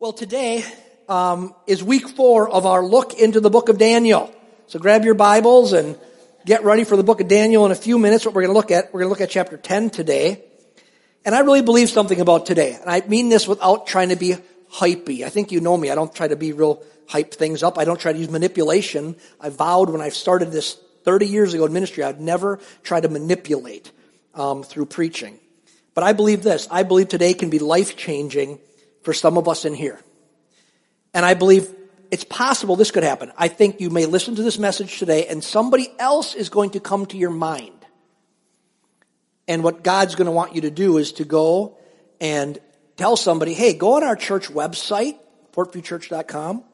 Well, today um, is week four of our look into the book of Daniel. So grab your Bibles and get ready for the book of Daniel in a few minutes. What we're going to look at, we're going to look at chapter 10 today. And I really believe something about today. And I mean this without trying to be hypey. I think you know me. I don't try to be real hype things up. I don't try to use manipulation. I vowed when I started this 30 years ago in ministry, I'd never try to manipulate um, through preaching. But I believe this. I believe today can be life changing for some of us in here. And I believe it's possible this could happen. I think you may listen to this message today and somebody else is going to come to your mind. And what God's going to want you to do is to go and tell somebody, hey, go on our church website, portviewchurch.com,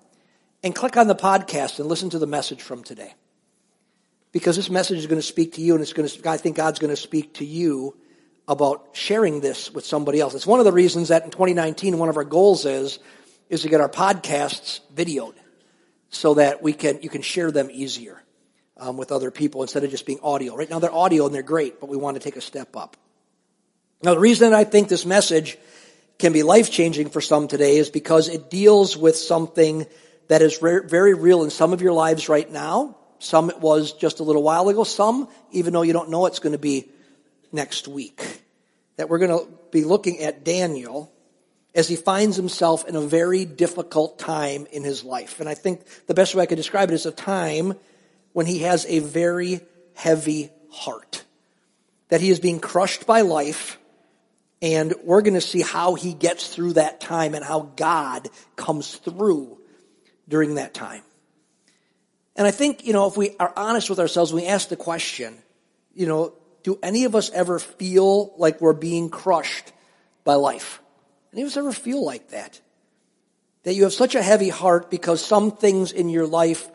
and click on the podcast and listen to the message from today. Because this message is going to speak to you and it's going to, I think God's going to speak to you about sharing this with somebody else. It's one of the reasons that in 2019, one of our goals is, is to get our podcasts videoed so that we can, you can share them easier um, with other people instead of just being audio. Right now they're audio and they're great, but we want to take a step up. Now the reason I think this message can be life changing for some today is because it deals with something that is very real in some of your lives right now. Some it was just a little while ago. Some, even though you don't know it's going to be next week. That we're going to be looking at Daniel as he finds himself in a very difficult time in his life. And I think the best way I could describe it is a time when he has a very heavy heart. That he is being crushed by life, and we're going to see how he gets through that time and how God comes through during that time. And I think, you know, if we are honest with ourselves, we ask the question, you know, do any of us ever feel like we're being crushed by life? Any of us ever feel like that? That you have such a heavy heart because some things in your life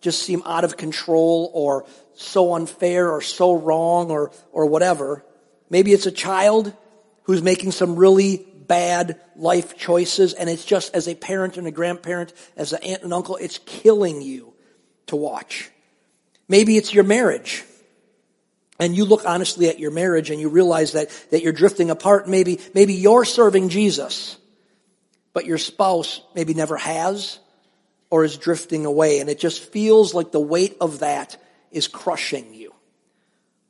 just seem out of control or so unfair or so wrong or, or whatever. Maybe it's a child who's making some really bad life choices and it's just as a parent and a grandparent, as an aunt and uncle, it's killing you to watch. Maybe it's your marriage and you look honestly at your marriage and you realize that, that you're drifting apart, maybe, maybe you're serving Jesus, but your spouse maybe never has or is drifting away. And it just feels like the weight of that is crushing you.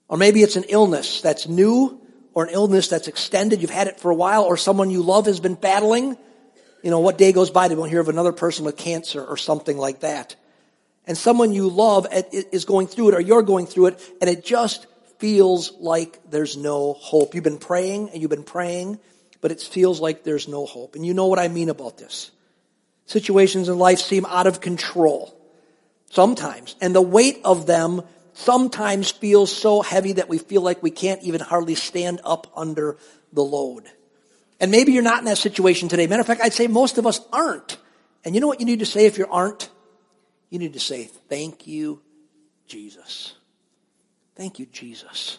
Or maybe it's an illness that's new or an illness that's extended. You've had it for a while or someone you love has been battling. You know, what day goes by, they won't hear of another person with cancer or something like that. And someone you love is going through it or you're going through it and it just feels like there's no hope. You've been praying and you've been praying, but it feels like there's no hope. And you know what I mean about this. Situations in life seem out of control. Sometimes. And the weight of them sometimes feels so heavy that we feel like we can't even hardly stand up under the load. And maybe you're not in that situation today. Matter of fact, I'd say most of us aren't. And you know what you need to say if you aren't? You need to say, thank you, Jesus. Thank you, Jesus,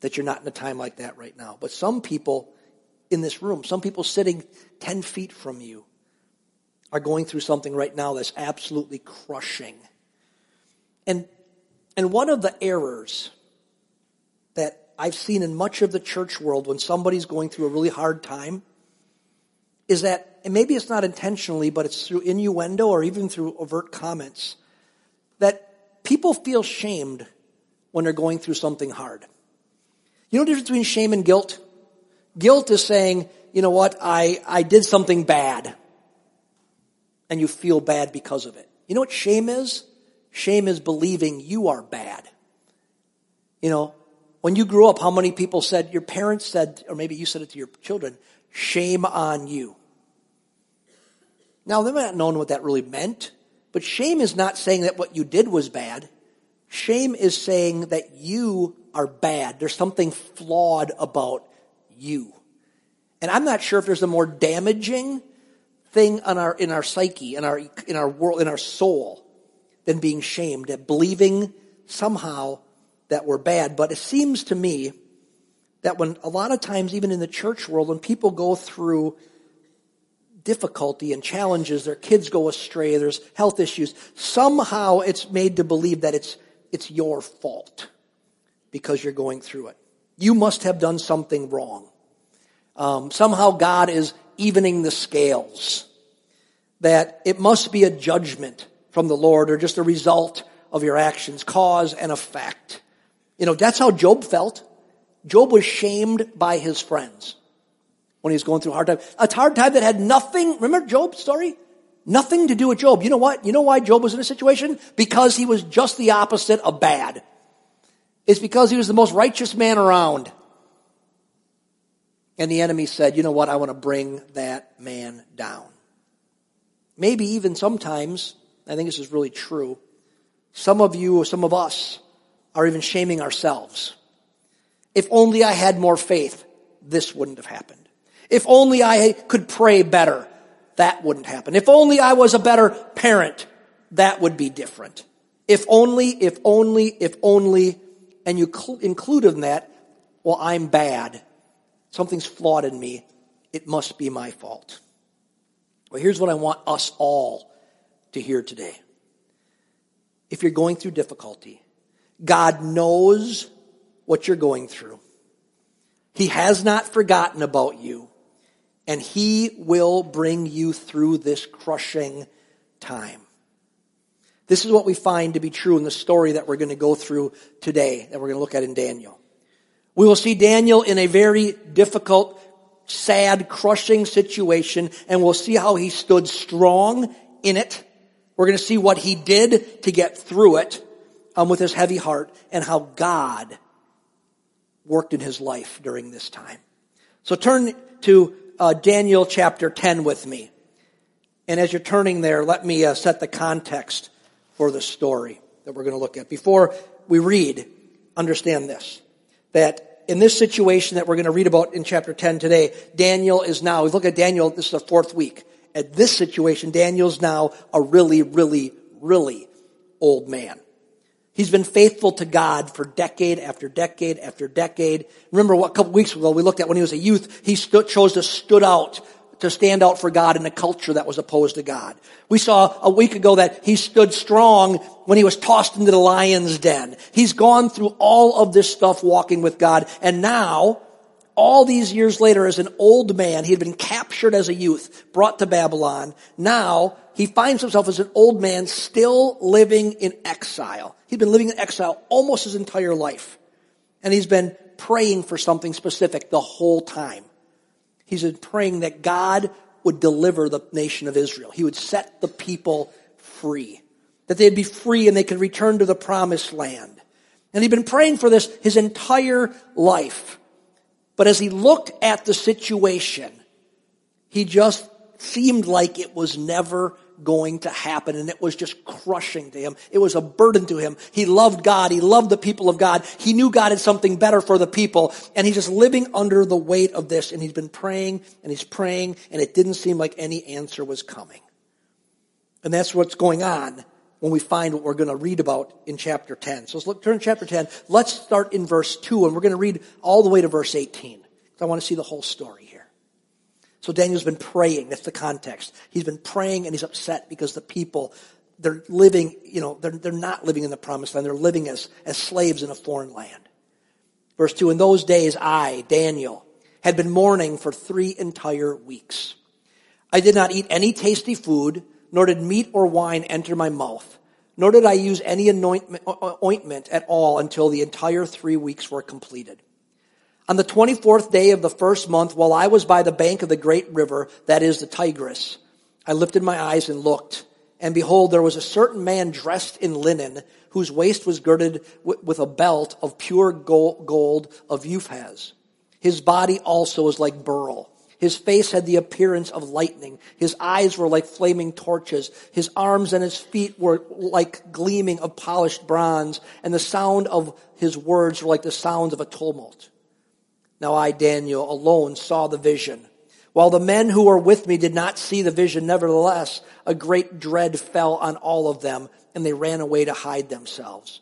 that you're not in a time like that right now. But some people in this room, some people sitting 10 feet from you, are going through something right now that's absolutely crushing. And, and one of the errors that I've seen in much of the church world when somebody's going through a really hard time is that, and maybe it's not intentionally, but it's through innuendo or even through overt comments, that people feel shamed when they're going through something hard. You know the difference between shame and guilt? Guilt is saying, you know what, I, I did something bad. And you feel bad because of it. You know what shame is? Shame is believing you are bad. You know, when you grew up, how many people said, your parents said, or maybe you said it to your children, shame on you. Now, they might not know what that really meant, but shame is not saying that what you did was bad. Shame is saying that you are bad. There's something flawed about you. And I'm not sure if there's a more damaging thing on our, in our psyche, in our, in our world, in our soul than being shamed at believing somehow that we're bad. But it seems to me that when a lot of times, even in the church world, when people go through difficulty and challenges, their kids go astray, there's health issues, somehow it's made to believe that it's it's your fault because you're going through it. You must have done something wrong. Um, somehow God is evening the scales. that it must be a judgment from the Lord or just a result of your actions, cause and effect. You know, that's how Job felt. Job was shamed by his friends when he was going through a hard time. A hard time that had nothing, remember Job's story? Nothing to do with Job. You know what? You know why Job was in a situation? Because he was just the opposite of bad. It's because he was the most righteous man around. And the enemy said, you know what? I want to bring that man down. Maybe even sometimes, I think this is really true, some of you some of us are even shaming ourselves. If only I had more faith, this wouldn't have happened. If only I could pray better, that wouldn't happen. If only I was a better parent, that would be different. If only, if only, if only, and you cl- include in that, well, I'm bad. Something's flawed in me. It must be my fault. Well, here's what I want us all to hear today. If you're going through difficulty, God knows what you're going through. He has not forgotten about you and he will bring you through this crushing time. This is what we find to be true in the story that we're going to go through today, that we're going to look at in Daniel. We will see Daniel in a very difficult, sad, crushing situation, and we'll see how he stood strong in it. We're going to see what he did to get through it um, with his heavy heart, and how God worked in his life during this time. So turn to uh, Daniel chapter 10 with me. And as you're turning there, let me uh, set the context for the story that we're going to look at. Before we read, understand this, that in this situation that we're going to read about in chapter 10 today, Daniel is now, we look at Daniel, this is the fourth week. At this situation, Daniel's now a really, really, really old man. He's been faithful to God for decade after decade after decade. Remember what a couple weeks ago we looked at when he was a youth, he stood, chose to stood out, to stand out for God in a culture that was opposed to God. We saw a week ago that he stood strong when he was tossed into the lion's den. He's gone through all of this stuff walking with God. And now, all these years later, as an old man, he had been captured as a youth, brought to Babylon. Now, he finds himself as an old man still living in exile. He'd been living in exile almost his entire life. And he's been praying for something specific the whole time. He's been praying that God would deliver the nation of Israel. He would set the people free. That they'd be free and they could return to the promised land. And he'd been praying for this his entire life. But as he looked at the situation, he just seemed like it was never going to happen and it was just crushing to him. It was a burden to him. He loved God. He loved the people of God. He knew God had something better for the people and he's just living under the weight of this and he's been praying and he's praying and it didn't seem like any answer was coming. And that's what's going on when we find what we're going to read about in chapter 10. So let's look, turn to chapter 10. Let's start in verse 2 and we're going to read all the way to verse 18. I want to see the whole story. So Daniel's been praying. That's the context. He's been praying and he's upset because the people, they're living, you know, they're, they're not living in the promised land. They're living as, as slaves in a foreign land. Verse 2, in those days I, Daniel, had been mourning for three entire weeks. I did not eat any tasty food, nor did meat or wine enter my mouth, nor did I use any ointment at all until the entire three weeks were completed. On the 24th day of the first month, while I was by the bank of the great river, that is the Tigris, I lifted my eyes and looked, and behold, there was a certain man dressed in linen, whose waist was girded with a belt of pure gold of Uphaz. His body also was like beryl. His face had the appearance of lightning. His eyes were like flaming torches. His arms and his feet were like gleaming of polished bronze, and the sound of his words were like the sounds of a tumult. Now I, Daniel, alone saw the vision. While the men who were with me did not see the vision, nevertheless, a great dread fell on all of them, and they ran away to hide themselves.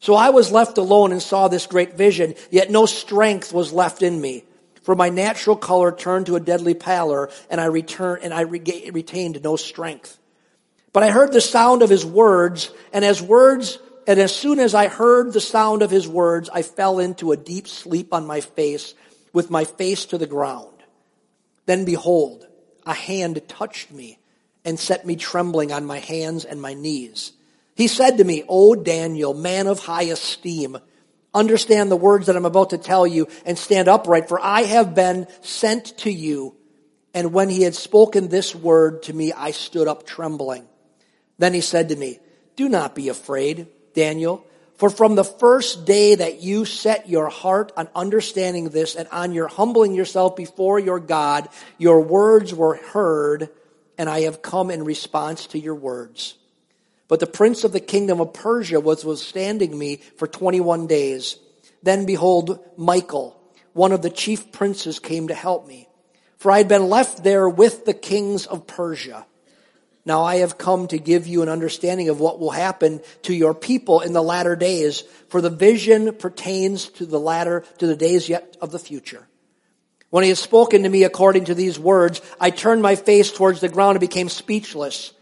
So I was left alone and saw this great vision, yet no strength was left in me. For my natural color turned to a deadly pallor, and I returned, and I retained no strength. But I heard the sound of his words, and as words and as soon as I heard the sound of his words, I fell into a deep sleep on my face with my face to the ground. Then behold, a hand touched me and set me trembling on my hands and my knees. He said to me, O Daniel, man of high esteem, understand the words that I'm about to tell you and stand upright, for I have been sent to you. And when he had spoken this word to me, I stood up trembling. Then he said to me, Do not be afraid, Daniel, for from the first day that you set your heart on understanding this and on your humbling yourself before your God, your words were heard, and I have come in response to your words. But the prince of the kingdom of Persia was withstanding me for 21 days. Then behold, Michael, one of the chief princes, came to help me. For I had been left there with the kings of Persia. Now I have come to give you an understanding of what will happen to your people in the latter days, for the vision pertains to the latter, to the days yet of the future. When he had spoken to me according to these words, I turned my face towards the ground and became speechless.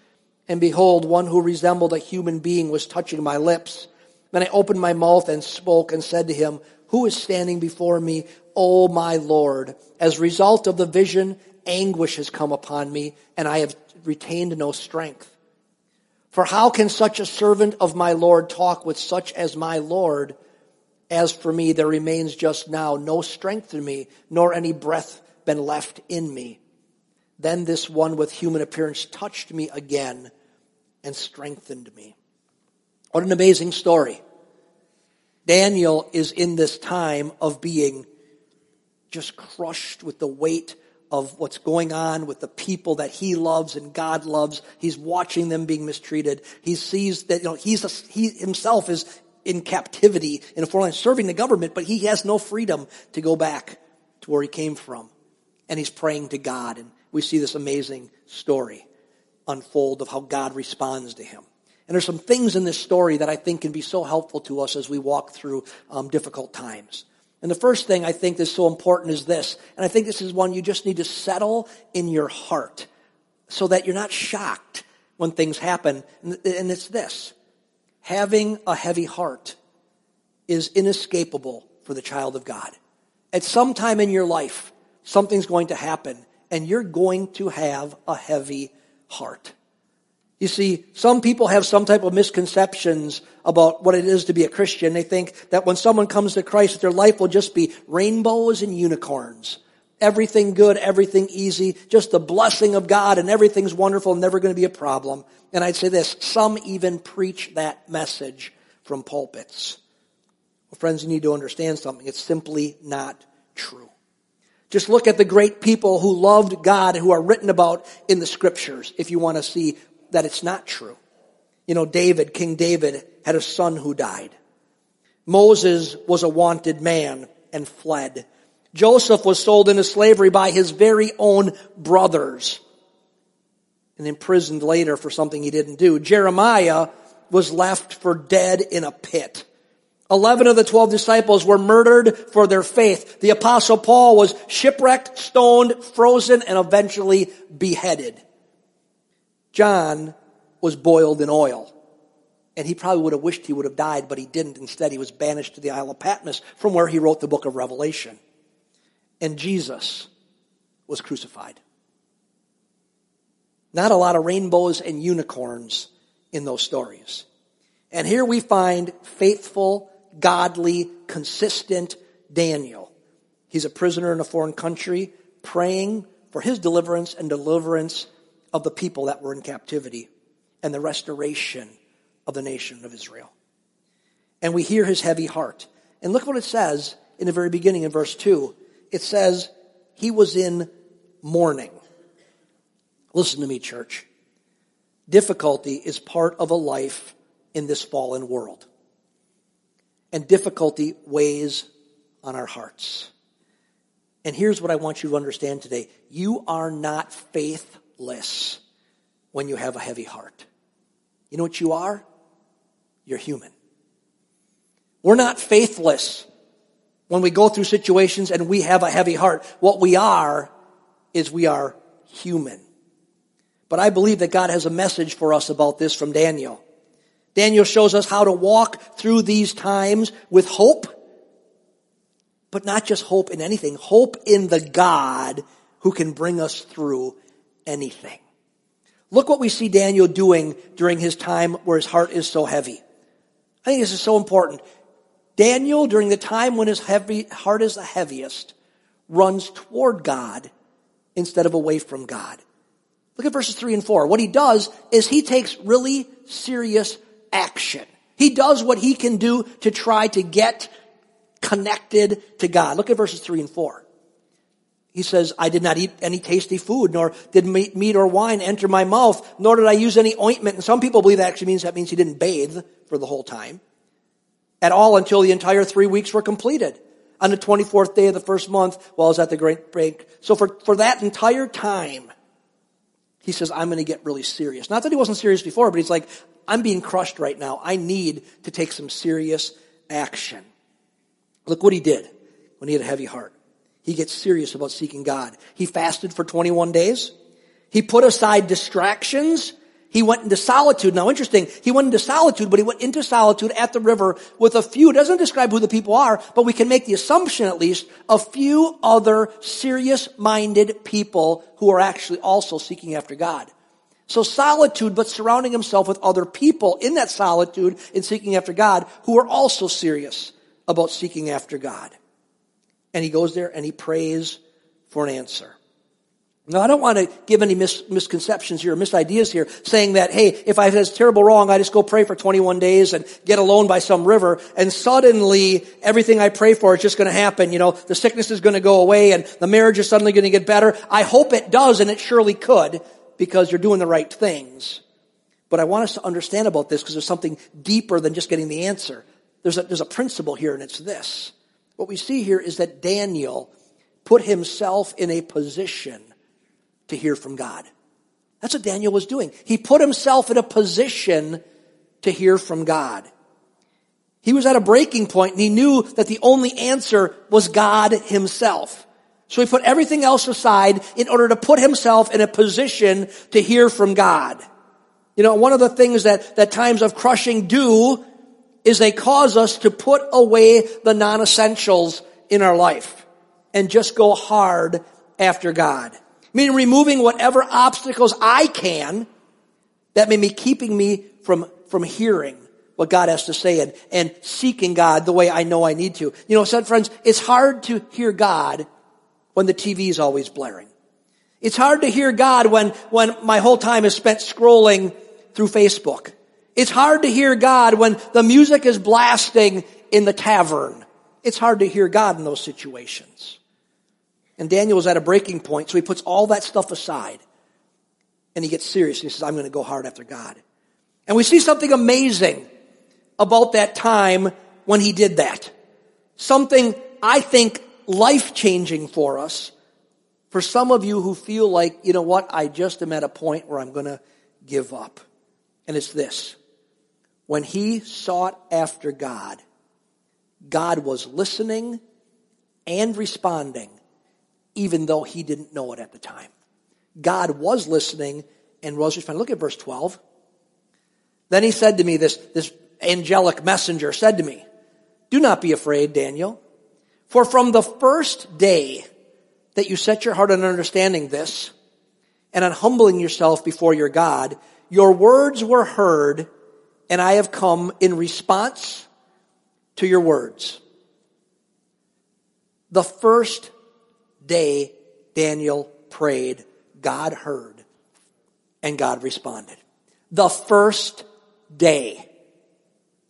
And behold, one who resembled a human being was touching my lips. Then I opened my mouth and spoke and said to him, Who is standing before me, O my Lord? As a result of the vision, anguish has come upon me, and I have retained no strength. For how can such a servant of my Lord talk with such as my Lord? As for me, there remains just now no strength in me, nor any breath been left in me. Then this one with human appearance touched me again and strengthened me. What an amazing story. Daniel is in this time of being just crushed with the weight of what's going on with the people that he loves and God loves. He's watching them being mistreated. He sees that, you know, he's a, he himself is in captivity in a foreign land, serving the government, but he has no freedom to go back to where he came from. And he's praying to God. And we see this amazing story unfold of how God responds to him. And there's some things in this story that I think can be so helpful to us as we walk through um, difficult times. And the first thing I think that's so important is this, and I think this is one you just need to settle in your heart so that you're not shocked when things happen. And it's this having a heavy heart is inescapable for the child of God. At some time in your life, something's going to happen, and you're going to have a heavy heart. You see, some people have some type of misconceptions about what it is to be a Christian. They think that when someone comes to Christ, their life will just be rainbows and unicorns. Everything good, everything easy, just the blessing of God and everything's wonderful, never going to be a problem. And I'd say this, some even preach that message from pulpits. Well, friends, you need to understand something. It's simply not true. Just look at the great people who loved God who are written about in the scriptures if you want to see that it's not true. You know, David, King David, had a son who died. Moses was a wanted man and fled. Joseph was sold into slavery by his very own brothers and imprisoned later for something he didn't do. Jeremiah was left for dead in a pit. Eleven of the twelve disciples were murdered for their faith. The apostle Paul was shipwrecked, stoned, frozen, and eventually beheaded. John was boiled in oil. And he probably would have wished he would have died, but he didn't. Instead, he was banished to the Isle of Patmos from where he wrote the book of Revelation. And Jesus was crucified. Not a lot of rainbows and unicorns in those stories. And here we find faithful godly, consistent Daniel. He's a prisoner in a foreign country praying for his deliverance and deliverance of the people that were in captivity and the restoration of the nation of Israel. And we hear his heavy heart. And look what it says in the very beginning in verse 2. It says, he was in mourning. Listen to me, church. Difficulty is part of a life in this fallen world and difficulty weighs on our hearts. And here's what I want you to understand today. You are not faithless when you have a heavy heart. You know what you are? You're human. We're not faithless when we go through situations and we have a heavy heart. What we are is we are human. But I believe that God has a message for us about this from Daniel. Daniel shows us how to walk through these times with hope, but not just hope in anything, hope in the God who can bring us through anything. Look what we see Daniel doing during his time where his heart is so heavy. I think this is so important. Daniel, during the time when his heavy, heart is the heaviest, runs toward God instead of away from God. Look at verses 3 and 4. What he does is he takes really serious action. He does what he can do to try to get connected to God. Look at verses 3 and 4. He says, I did not eat any tasty food, nor did meat or wine enter my mouth, nor did I use any ointment. And some people believe that actually means that means he didn't bathe for the whole time at all until the entire three weeks were completed. On the 24th day of the first month, while I was at the great break. So for, for that entire time, he says, I'm going to get really serious. Not that he wasn't serious before, but he's like, I'm being crushed right now. I need to take some serious action. Look what he did when he had a heavy heart. He gets serious about seeking God. He fasted for 21 days. He put aside distractions. He went into solitude. Now interesting, he went into solitude, but he went into solitude at the river with a few, doesn't describe who the people are, but we can make the assumption at least, a few other serious-minded people who are actually also seeking after God. So solitude, but surrounding himself with other people in that solitude in seeking after God who are also serious about seeking after God. And he goes there and he prays for an answer. Now, I don't want to give any mis- misconceptions here, or misideas here, saying that, hey, if I have this terrible wrong, I just go pray for 21 days and get alone by some river, and suddenly everything I pray for is just going to happen. You know, the sickness is going to go away and the marriage is suddenly going to get better. I hope it does, and it surely could, because you're doing the right things. But I want us to understand about this because there's something deeper than just getting the answer. There's a, there's a principle here, and it's this. What we see here is that Daniel put himself in a position to hear from God. That's what Daniel was doing. He put himself in a position to hear from God. He was at a breaking point and he knew that the only answer was God himself. So he put everything else aside in order to put himself in a position to hear from God. You know, one of the things that, that times of crushing do is they cause us to put away the non-essentials in our life and just go hard after God. Meaning removing whatever obstacles I can that may be keeping me from, from hearing what God has to say and, and seeking God the way I know I need to. You know, said friends, it's hard to hear God when the TV is always blaring. It's hard to hear God when, when my whole time is spent scrolling through Facebook. It's hard to hear God when the music is blasting in the tavern. It's hard to hear God in those situations. And Daniel is at a breaking point, so he puts all that stuff aside. And he gets serious and he says, I'm going to go hard after God. And we see something amazing about that time when he did that. Something I think life changing for us. For some of you who feel like, you know what, I just am at a point where I'm going to give up. And it's this when he sought after God, God was listening and responding, even though he didn't know it at the time. God was listening and was responding. Look at verse 12. Then he said to me, this, this angelic messenger said to me, Do not be afraid, Daniel, for from the first day that you set your heart on understanding this and on humbling yourself before your God, your words were heard and I have come in response to your words. The first day Daniel prayed, God heard and God responded. The first day.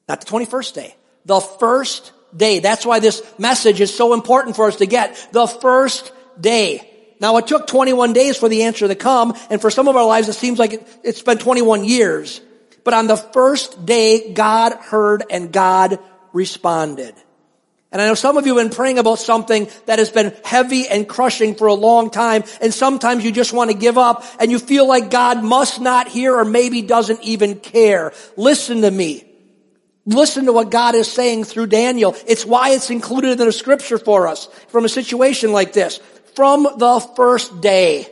Not the 21st day. The first day. That's why this message is so important for us to get. The first day. Now it took 21 days for the answer to come, and for some of our lives it seems like it, it's been 21 years. But on the first day, God heard and God responded. And I know some of you have been praying about something that has been heavy and crushing for a long time, and sometimes you just want to give up, and you feel like God must not hear or maybe doesn't even care. Listen to me. Listen to what God is saying through Daniel. It's why it's included in the scripture for us from a situation like this. From the first day.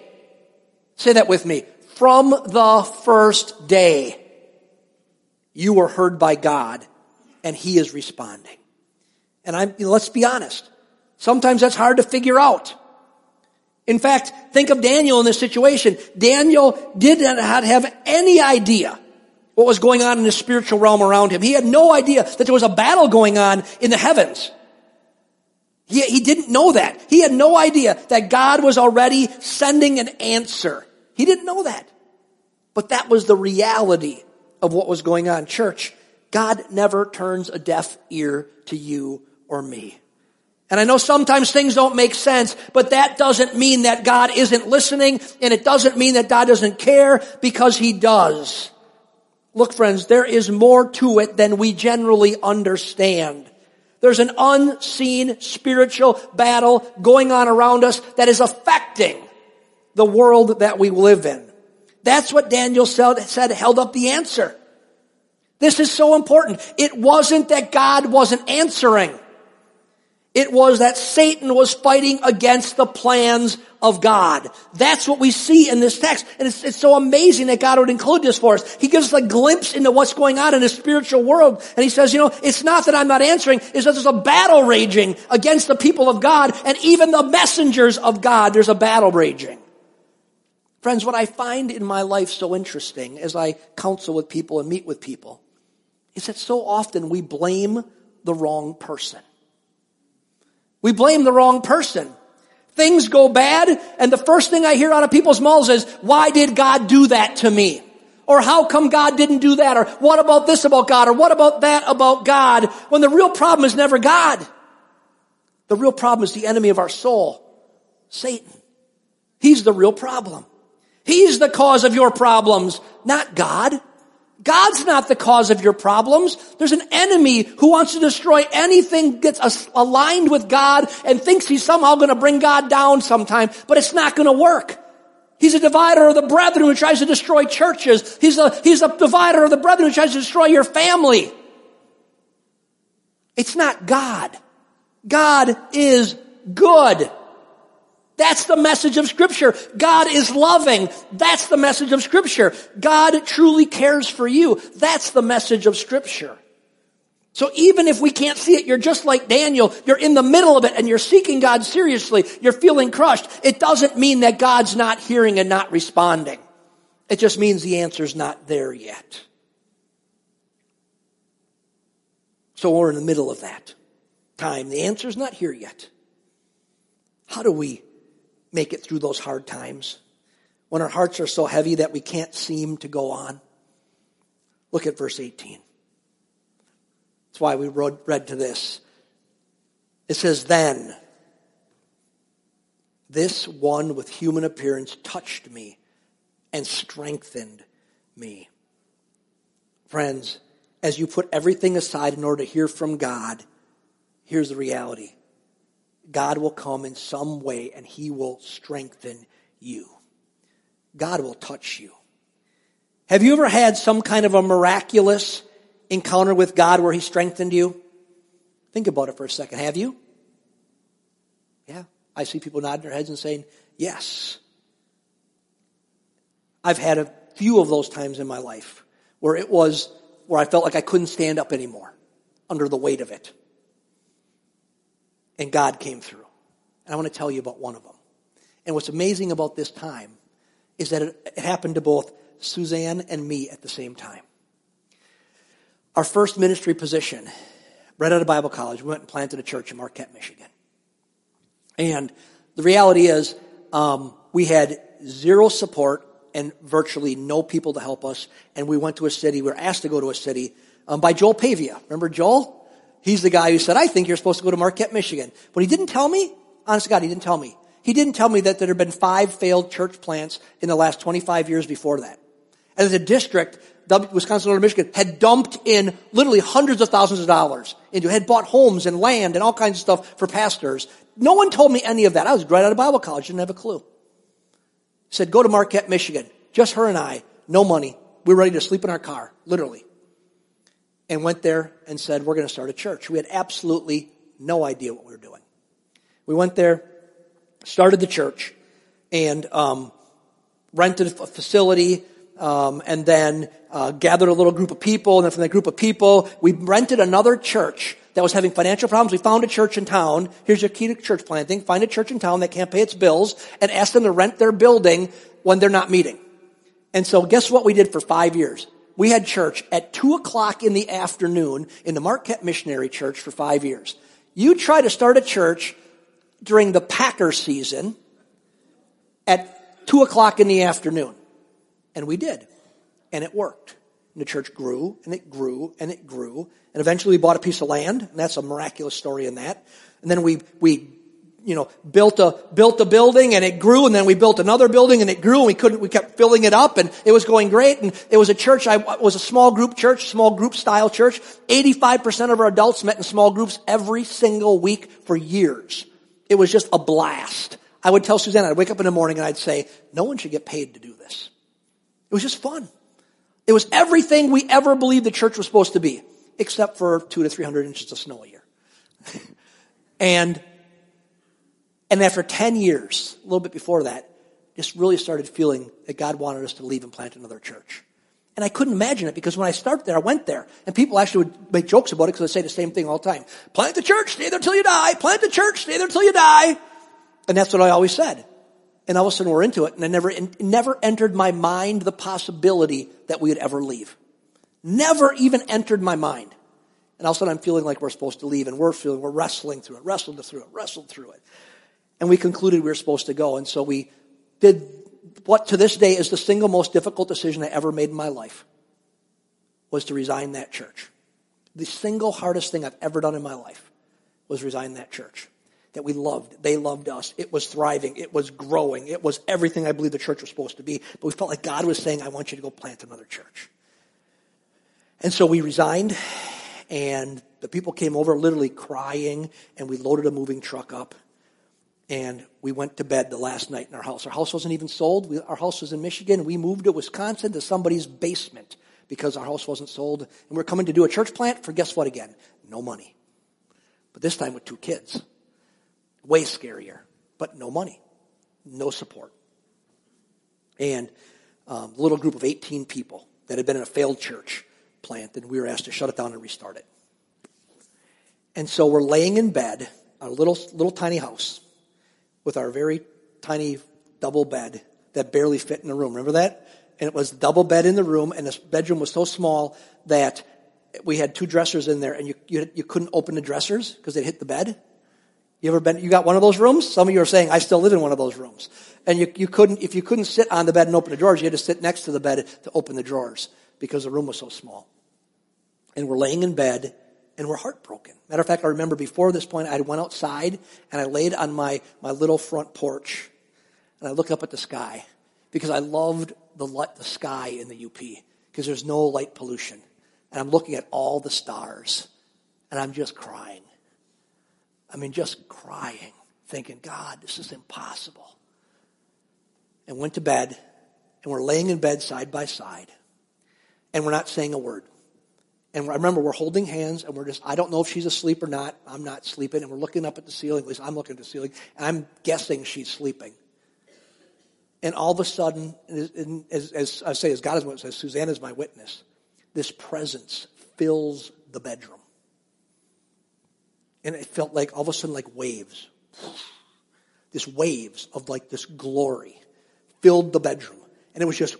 Say that with me. From the first day you were heard by God and he is responding. And I'm, you know, let's be honest. Sometimes that's hard to figure out. In fact, think of Daniel in this situation. Daniel did not have any idea what was going on in the spiritual realm around him. He had no idea that there was a battle going on in the heavens. He, he didn't know that. He had no idea that God was already sending an answer. He didn't know that. But that was the reality of what was going on. Church, God never turns a deaf ear to you or me. And I know sometimes things don't make sense, but that doesn't mean that God isn't listening, and it doesn't mean that God doesn't care, because He does. Look friends, there is more to it than we generally understand. There's an unseen spiritual battle going on around us that is affecting the world that we live in. That's what Daniel said, held up the answer. This is so important. It wasn't that God wasn't answering. It was that Satan was fighting against the plans of God. That's what we see in this text. And it's, it's, so amazing that God would include this for us. He gives us a glimpse into what's going on in the spiritual world. And he says, you know, it's not that I'm not answering, it's that there's a battle raging against the people of God and even the messengers of God. There's a battle raging. Friends, what I find in my life so interesting as I counsel with people and meet with people is that so often we blame the wrong person. We blame the wrong person. Things go bad, and the first thing I hear out of people's mouths is, why did God do that to me? Or how come God didn't do that? Or what about this about God? Or what about that about God? When the real problem is never God. The real problem is the enemy of our soul, Satan. He's the real problem. He's the cause of your problems, not God. God's not the cause of your problems. There's an enemy who wants to destroy anything that's aligned with God and thinks he's somehow going to bring God down sometime, but it's not going to work. He's a divider of the brethren who tries to destroy churches. He's a, he's a divider of the brethren who tries to destroy your family. It's not God. God is good. That's the message of scripture. God is loving. That's the message of scripture. God truly cares for you. That's the message of scripture. So even if we can't see it, you're just like Daniel. You're in the middle of it and you're seeking God seriously. You're feeling crushed. It doesn't mean that God's not hearing and not responding. It just means the answer's not there yet. So we're in the middle of that time. The answer's not here yet. How do we make it through those hard times, when our hearts are so heavy that we can't seem to go on. Look at verse 18. That's why we read to this. It says, Then this one with human appearance touched me and strengthened me. Friends, as you put everything aside in order to hear from God, here's the reality God will come in some way and he will strengthen you. God will touch you. Have you ever had some kind of a miraculous encounter with God where he strengthened you? Think about it for a second. Have you? Yeah. I see people nodding their heads and saying, yes. I've had a few of those times in my life where it was, where I felt like I couldn't stand up anymore under the weight of it and God came through. And I want to tell you about one of them. And what's amazing about this time is that it, happened to both Suzanne and me at the same time. Our first ministry position, right out of Bible college, we went and planted a church in Marquette, Michigan. And the reality is, um, we had zero support and virtually no people to help us. And we went to a city, we were asked to go to a city um, by Joel Pavia. Remember Joel? He's the guy who said, I think you're supposed to go to Marquette, Michigan. But he didn't tell me, honest to God, he didn't tell me. He didn't tell me that there had been five failed church plants in the last 25 years before that. And the district, Wisconsin Northern Michigan, had dumped in literally hundreds of thousands of dollars into, had bought homes and land and all kinds of stuff for pastors. No one told me any of that. I was right out of Bible college, didn't have a clue. Said, go to Marquette, Michigan. Just her and I, no money. We're ready to sleep in our car, literally and went there and said, We're going to start a church. We had absolutely no idea what we were doing. We went there, started the church, and um, rented a facility, um, and then uh, gathered a little group of people. And then from that group of people, we rented another church that was having financial problems. We found a church in town. Here's your key to church planting. Find a church in town that can't pay its bills and ask them to rent their building when they're not meeting. And so guess what we did for five years? We had church at two o'clock in the afternoon in the Marquette Missionary Church for five years. You try to start a church during the Packer season at two o'clock in the afternoon. And we did. And it worked. And the church grew and it grew and it grew. And eventually we bought a piece of land. And that's a miraculous story in that. And then we, we, you know, built a, built a building and it grew. And then we built another building and it grew and we couldn't, we kept filling it up and it was going great. And it was a church, I was a small group church, small group style church. 85% of our adults met in small groups every single week for years. It was just a blast. I would tell Suzanne, I'd wake up in the morning and I'd say, no one should get paid to do this. It was just fun. It was everything we ever believed the church was supposed to be, except for two to three hundred inches of snow a year. and, and after 10 years, a little bit before that, just really started feeling that God wanted us to leave and plant another church. And I couldn't imagine it because when I started there, I went there, and people actually would make jokes about it because they say the same thing all the time. Plant the church, stay there till you die. Plant the church, stay there till you die. And that's what I always said. And all of a sudden we're into it, and I never, it never entered my mind the possibility that we would ever leave. Never even entered my mind. And all of a sudden I'm feeling like we're supposed to leave, and we're feeling, we're wrestling through it, wrestled through it, wrestled through it. And we concluded we were supposed to go, and so we did what to this day is the single most difficult decision I ever made in my life was to resign that church. The single hardest thing I've ever done in my life was resign that church that we loved. They loved us. It was thriving. It was growing. It was everything I believe the church was supposed to be. But we felt like God was saying, I want you to go plant another church. And so we resigned and the people came over literally crying and we loaded a moving truck up and we went to bed the last night in our house. Our house wasn't even sold. We, our house was in Michigan. We moved to Wisconsin to somebody's basement because our house wasn't sold. And we're coming to do a church plant for guess what again? No money. But this time with two kids. Way scarier, but no money, no support. And um, a little group of 18 people that had been in a failed church plant, and we were asked to shut it down and restart it. And so we're laying in bed, a little, little tiny house, with our very tiny double bed that barely fit in the room. Remember that? And it was double bed in the room, and this bedroom was so small that we had two dressers in there, and you, you, you couldn't open the dressers because they'd hit the bed. You ever been, you got one of those rooms? Some of you are saying, I still live in one of those rooms. And you, you couldn't, if you couldn't sit on the bed and open the drawers, you had to sit next to the bed to open the drawers because the room was so small. And we're laying in bed and we're heartbroken. Matter of fact, I remember before this point, I went outside and I laid on my, my little front porch and I looked up at the sky because I loved the, light, the sky in the UP because there's no light pollution. And I'm looking at all the stars and I'm just crying. I mean, just crying, thinking, God, this is impossible. And went to bed, and we're laying in bed side by side, and we're not saying a word. And I remember we're holding hands, and we're just, I don't know if she's asleep or not. I'm not sleeping, and we're looking up at the ceiling. At least I'm looking at the ceiling, and I'm guessing she's sleeping. And all of a sudden, as, as I say, as God is my witness, is my witness, this presence fills the bedroom. And it felt like all of a sudden like waves. This waves of like this glory filled the bedroom. And it was just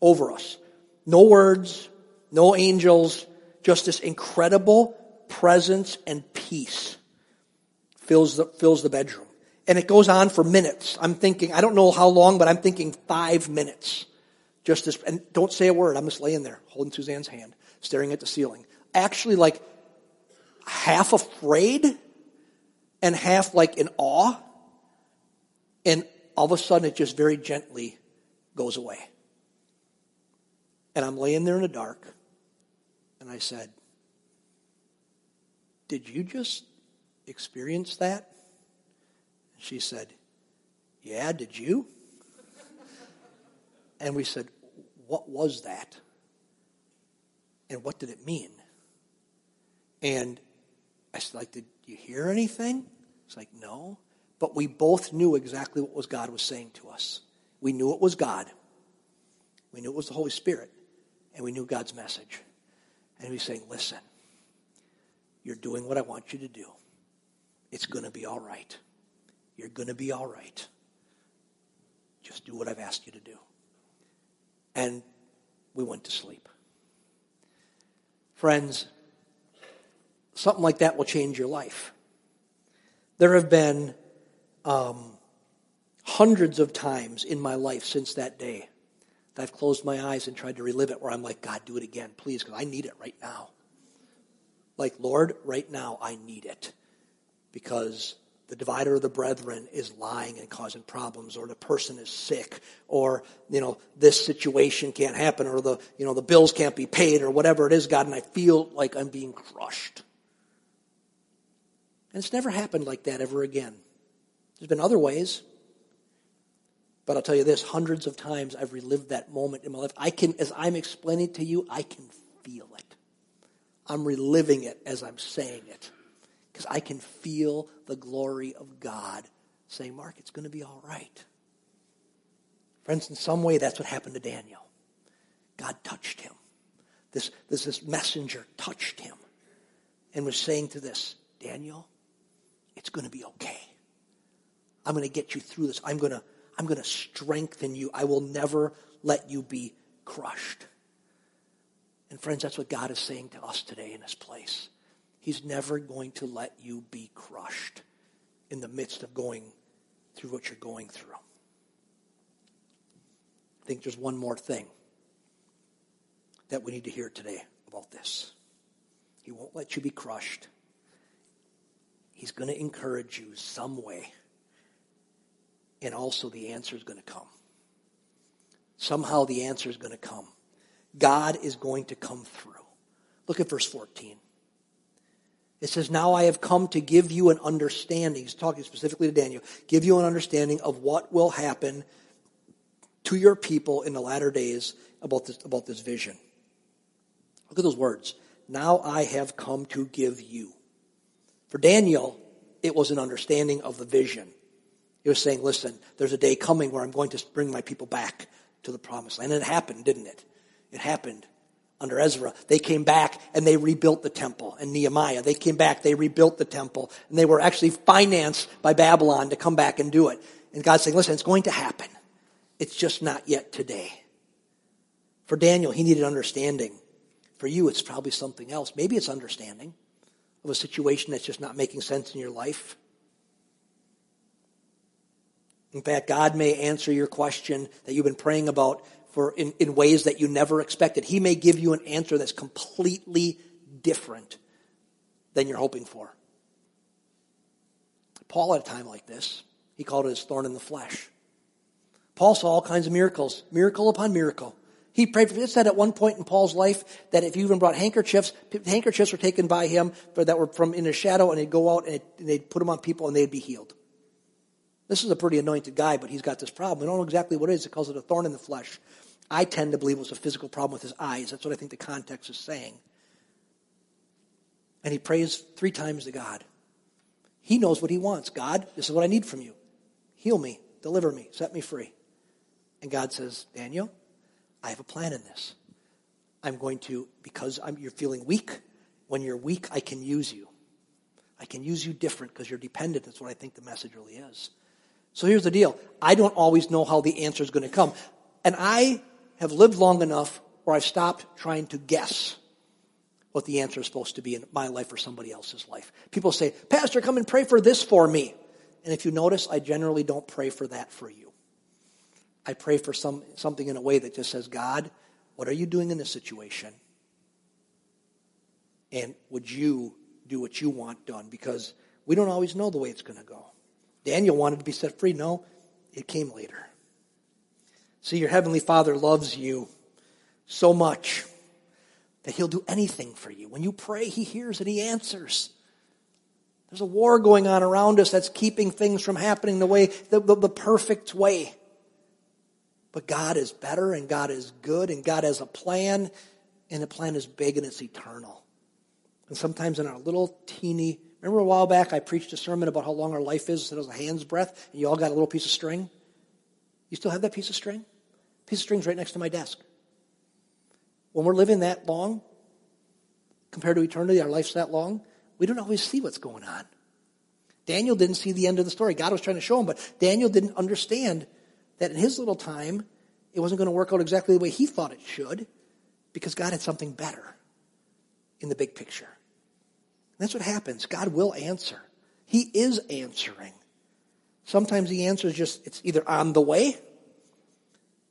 over us. No words, no angels, just this incredible presence and peace fills the, fills the bedroom. And it goes on for minutes. I'm thinking, I don't know how long, but I'm thinking five minutes. Just this, and don't say a word. I'm just laying there, holding Suzanne's hand, staring at the ceiling. Actually, like half afraid and half like in awe. And all of a sudden it just very gently goes away. And I'm laying there in the dark and I said, Did you just experience that? She said, Yeah, did you? And we said, What was that? And what did it mean? And I said, like, did you hear anything? It's like, no. But we both knew exactly what was God was saying to us. We knew it was God. We knew it was the Holy Spirit. And we knew God's message. And he was saying, listen, You're doing what I want you to do. It's going to be all right. You're going to be all right. Just do what I've asked you to do. And we went to sleep. Friends, something like that will change your life. There have been um, hundreds of times in my life since that day that I've closed my eyes and tried to relive it where I'm like, God, do it again, please, because I need it right now. Like, Lord, right now I need it because the divider of the brethren is lying and causing problems or the person is sick or you know this situation can't happen or the you know the bills can't be paid or whatever it is god and i feel like i'm being crushed. And it's never happened like that ever again. There's been other ways but i'll tell you this hundreds of times i've relived that moment in my life i can as i'm explaining it to you i can feel it i'm reliving it as i'm saying it because I can feel the glory of God saying, Mark, it's going to be all right. Friends, in some way, that's what happened to Daniel. God touched him. This, this, this messenger touched him and was saying to this, Daniel, it's going to be okay. I'm going to get you through this. I'm going to, I'm going to strengthen you. I will never let you be crushed. And friends, that's what God is saying to us today in this place. He's never going to let you be crushed in the midst of going through what you're going through. I think there's one more thing that we need to hear today about this. He won't let you be crushed. He's going to encourage you some way. And also, the answer is going to come. Somehow, the answer is going to come. God is going to come through. Look at verse 14. It says, Now I have come to give you an understanding. He's talking specifically to Daniel. Give you an understanding of what will happen to your people in the latter days about this, about this vision. Look at those words. Now I have come to give you. For Daniel, it was an understanding of the vision. He was saying, listen, there's a day coming where I'm going to bring my people back to the promised land. And it happened, didn't it? It happened under Ezra. They came back and they rebuilt the temple. And Nehemiah, they came back, they rebuilt the temple. And they were actually financed by Babylon to come back and do it. And God's saying, listen, it's going to happen. It's just not yet today. For Daniel, he needed understanding. For you, it's probably something else. Maybe it's understanding of a situation that's just not making sense in your life. In fact, God may answer your question that you've been praying about for in, in ways that you never expected. He may give you an answer that's completely different than you're hoping for. Paul, at a time like this, he called it his thorn in the flesh. Paul saw all kinds of miracles, miracle upon miracle. He prayed for, said at one point in Paul's life that if you even brought handkerchiefs, handkerchiefs were taken by him for, that were from in a shadow and he'd go out and, and they'd put them on people and they'd be healed. This is a pretty anointed guy, but he's got this problem. We don't know exactly what it is. It calls it a thorn in the flesh. I tend to believe it was a physical problem with his eyes. That's what I think the context is saying. And he prays three times to God. He knows what he wants. God, this is what I need from you. Heal me, deliver me, set me free. And God says, Daniel, I have a plan in this. I'm going to, because I'm, you're feeling weak, when you're weak, I can use you. I can use you different because you're dependent. That's what I think the message really is. So here's the deal. I don't always know how the answer is going to come. And I have lived long enough where I've stopped trying to guess what the answer is supposed to be in my life or somebody else's life. People say, Pastor, come and pray for this for me. And if you notice, I generally don't pray for that for you. I pray for some, something in a way that just says, God, what are you doing in this situation? And would you do what you want done? Because we don't always know the way it's going to go. Daniel wanted to be set free. No, it came later. See, your Heavenly Father loves you so much that He'll do anything for you. When you pray, He hears and He answers. There's a war going on around us that's keeping things from happening the way, the, the, the perfect way. But God is better and God is good and God has a plan and the plan is big and it's eternal. And sometimes in our little teeny, remember a while back I preached a sermon about how long our life is, it was a hand's breadth, and you all got a little piece of string? You still have that piece of string? Piece of string's right next to my desk. When we're living that long, compared to eternity, our life's that long, We don't always see what's going on. Daniel didn't see the end of the story. God was trying to show him, but Daniel didn't understand that in his little time, it wasn't going to work out exactly the way he thought it should because God had something better in the big picture. That's what happens. God will answer. He is answering. Sometimes the answer is just, it's either on the way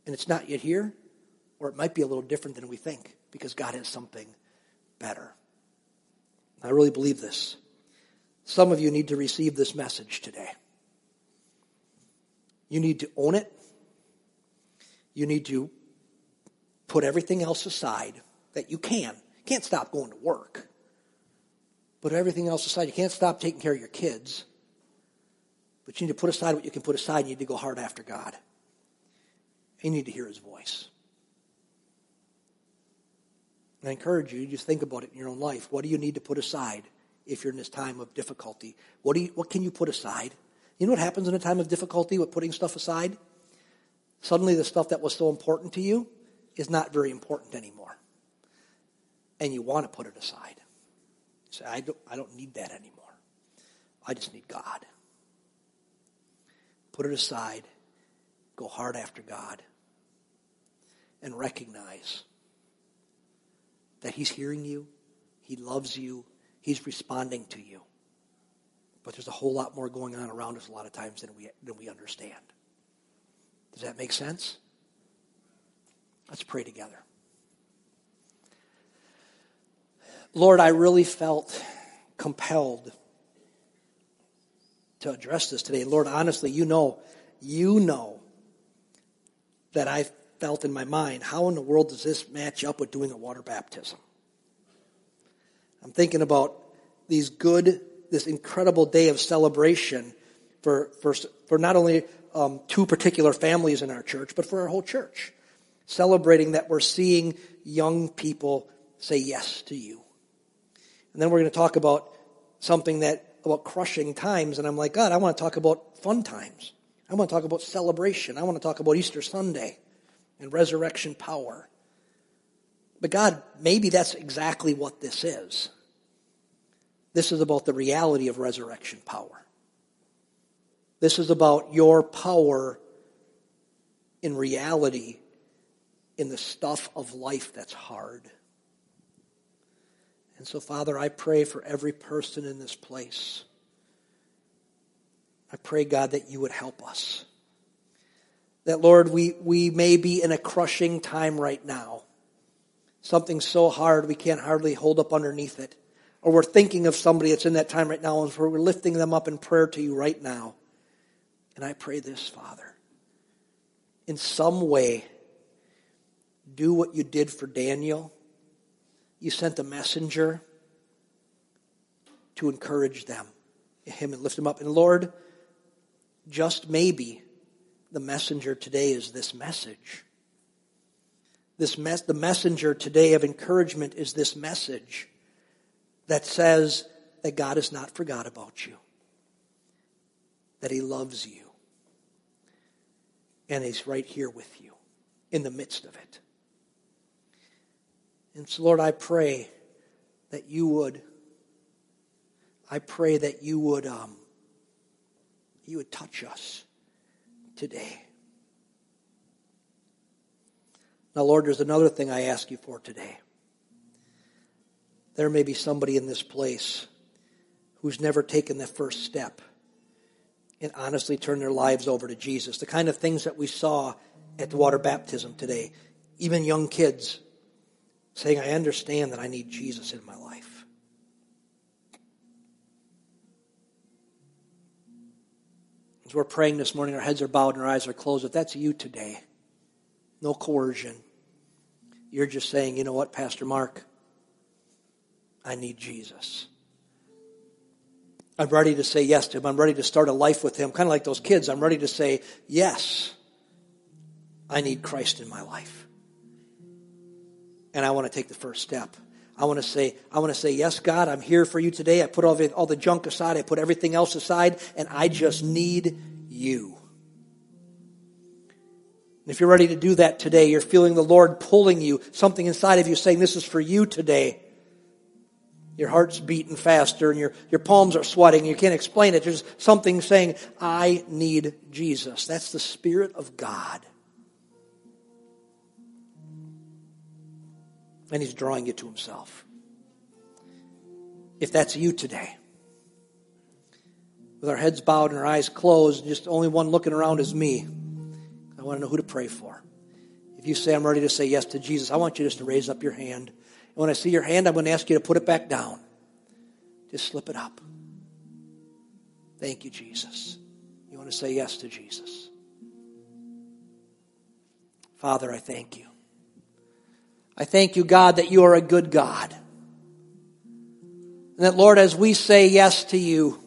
and it's not yet here, or it might be a little different than we think because God has something better. I really believe this. Some of you need to receive this message today. You need to own it. You need to put everything else aside that you can. You can't stop going to work. Put everything else aside. You can't stop taking care of your kids. But you need to put aside what you can put aside. You need to go hard after God. You need to hear his voice. And I encourage you, just think about it in your own life. What do you need to put aside if you're in this time of difficulty? What, do you, what can you put aside? You know what happens in a time of difficulty with putting stuff aside? Suddenly the stuff that was so important to you is not very important anymore. And you want to put it aside. Say, I don't, I don't need that anymore. I just need God. Put it aside. Go hard after God. And recognize that He's hearing you, He loves you, He's responding to you. But there's a whole lot more going on around us a lot of times than we, than we understand. Does that make sense? Let's pray together. Lord, I really felt compelled to address this today. Lord, honestly, you know, you know that I felt in my mind, how in the world does this match up with doing a water baptism? I'm thinking about these good, this incredible day of celebration for, for, for not only um, two particular families in our church, but for our whole church. Celebrating that we're seeing young people say yes to you. And then we're going to talk about something that, about crushing times. And I'm like, God, I want to talk about fun times. I want to talk about celebration. I want to talk about Easter Sunday and resurrection power. But God, maybe that's exactly what this is. This is about the reality of resurrection power. This is about your power in reality in the stuff of life that's hard. And so, Father, I pray for every person in this place. I pray, God, that you would help us. That, Lord, we, we may be in a crushing time right now. Something so hard we can't hardly hold up underneath it. Or we're thinking of somebody that's in that time right now, and we're lifting them up in prayer to you right now. And I pray this, Father. In some way, do what you did for Daniel. You sent a messenger to encourage them, him and lift him up. And Lord, just maybe the messenger today is this message. This mess, the messenger today of encouragement is this message that says that God has not forgot about you, that He loves you, and He's right here with you in the midst of it. And so, Lord, I pray that you would, I pray that you would, um, you would touch us today. Now, Lord, there's another thing I ask you for today. There may be somebody in this place who's never taken the first step and honestly turned their lives over to Jesus. The kind of things that we saw at the water baptism today. Even young kids saying, I understand that I need Jesus in my life. As we're praying this morning, our heads are bowed and our eyes are closed. If that's you today, no coercion. You're just saying, you know what, Pastor Mark? I need Jesus. I'm ready to say yes to him. I'm ready to start a life with him. Kind of like those kids. I'm ready to say, yes, I need Christ in my life. And I want to take the first step. I want to say, I want to say, yes, God, I'm here for you today. I put all the, all the junk aside. I put everything else aside, and I just need you. And if you're ready to do that today, you're feeling the Lord pulling you, something inside of you saying, this is for you today. Your heart's beating faster and your, your palms are sweating. You can't explain it. There's something saying, I need Jesus. That's the Spirit of God. And He's drawing you to Himself. If that's you today, with our heads bowed and our eyes closed, and just only one looking around is me, I want to know who to pray for. If you say, I'm ready to say yes to Jesus, I want you just to raise up your hand. And when I see your hand, I'm going to ask you to put it back down. Just slip it up. Thank you, Jesus. You want to say yes to Jesus. Father, I thank you. I thank you, God, that you are a good God. And that, Lord, as we say yes to you,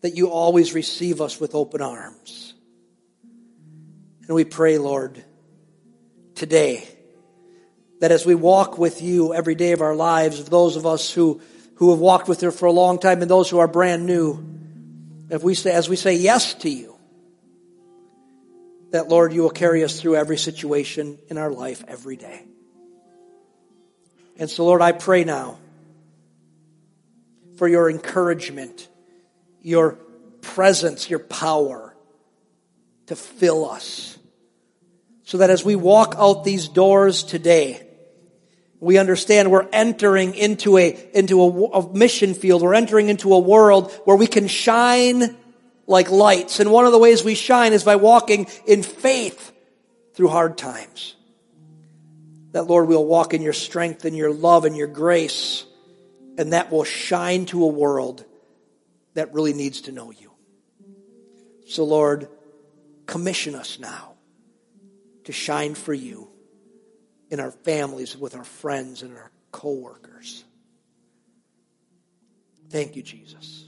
that you always receive us with open arms. And we pray, Lord, today, that as we walk with you every day of our lives, of those of us who, who have walked with you for a long time and those who are brand new, if we say, as we say yes to you, that Lord, you will carry us through every situation in our life every day. And so, Lord, I pray now for your encouragement, your presence, your power to fill us. So that as we walk out these doors today, we understand we're entering into a, into a, a, mission field. We're entering into a world where we can shine like lights. And one of the ways we shine is by walking in faith through hard times. That Lord, we'll walk in your strength and your love and your grace. And that will shine to a world that really needs to know you. So Lord, commission us now to shine for you in our families, with our friends, and our coworkers. Thank you, Jesus.